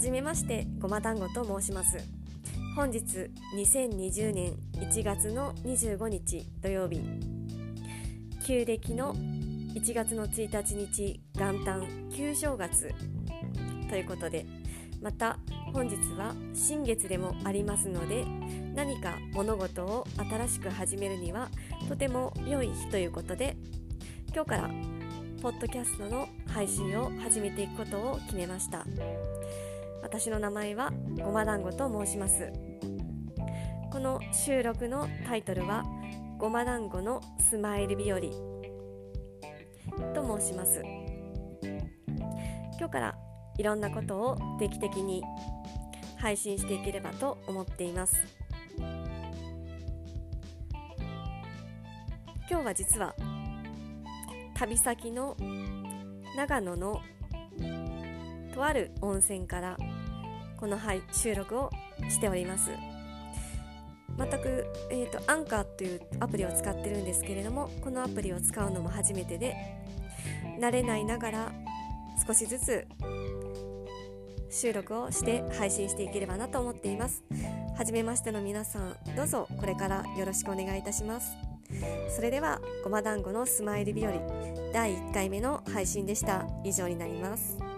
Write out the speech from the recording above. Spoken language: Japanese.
じめましてごま団子と申します。本日2020年1月の25日土曜日旧暦の1月の1日日元旦旧正月。ということでまた本日は新月でもありますので何か物事を新しく始めるにはとても良い日ということで今日からポッドキャストの配信を始めていくことを決めました。私の名前はごま団子と申します。この収録のタイトルはごま団子のスマイル日和と申します。今日からいろんなことを定期的に配信していければと思っています。今日は実は旅先の長野のとある温泉からこの収録をしております。全く、えーと、アンカーというアプリを使ってるんですけれどもこのアプリを使うのも初めてで慣れないながら少しずつ収録をして配信していければなと思っています。はじめましての皆さんどうぞこれからよろしくお願いいたします。それではごま団子のスマイル日和第1回目の配信でした。以上になります。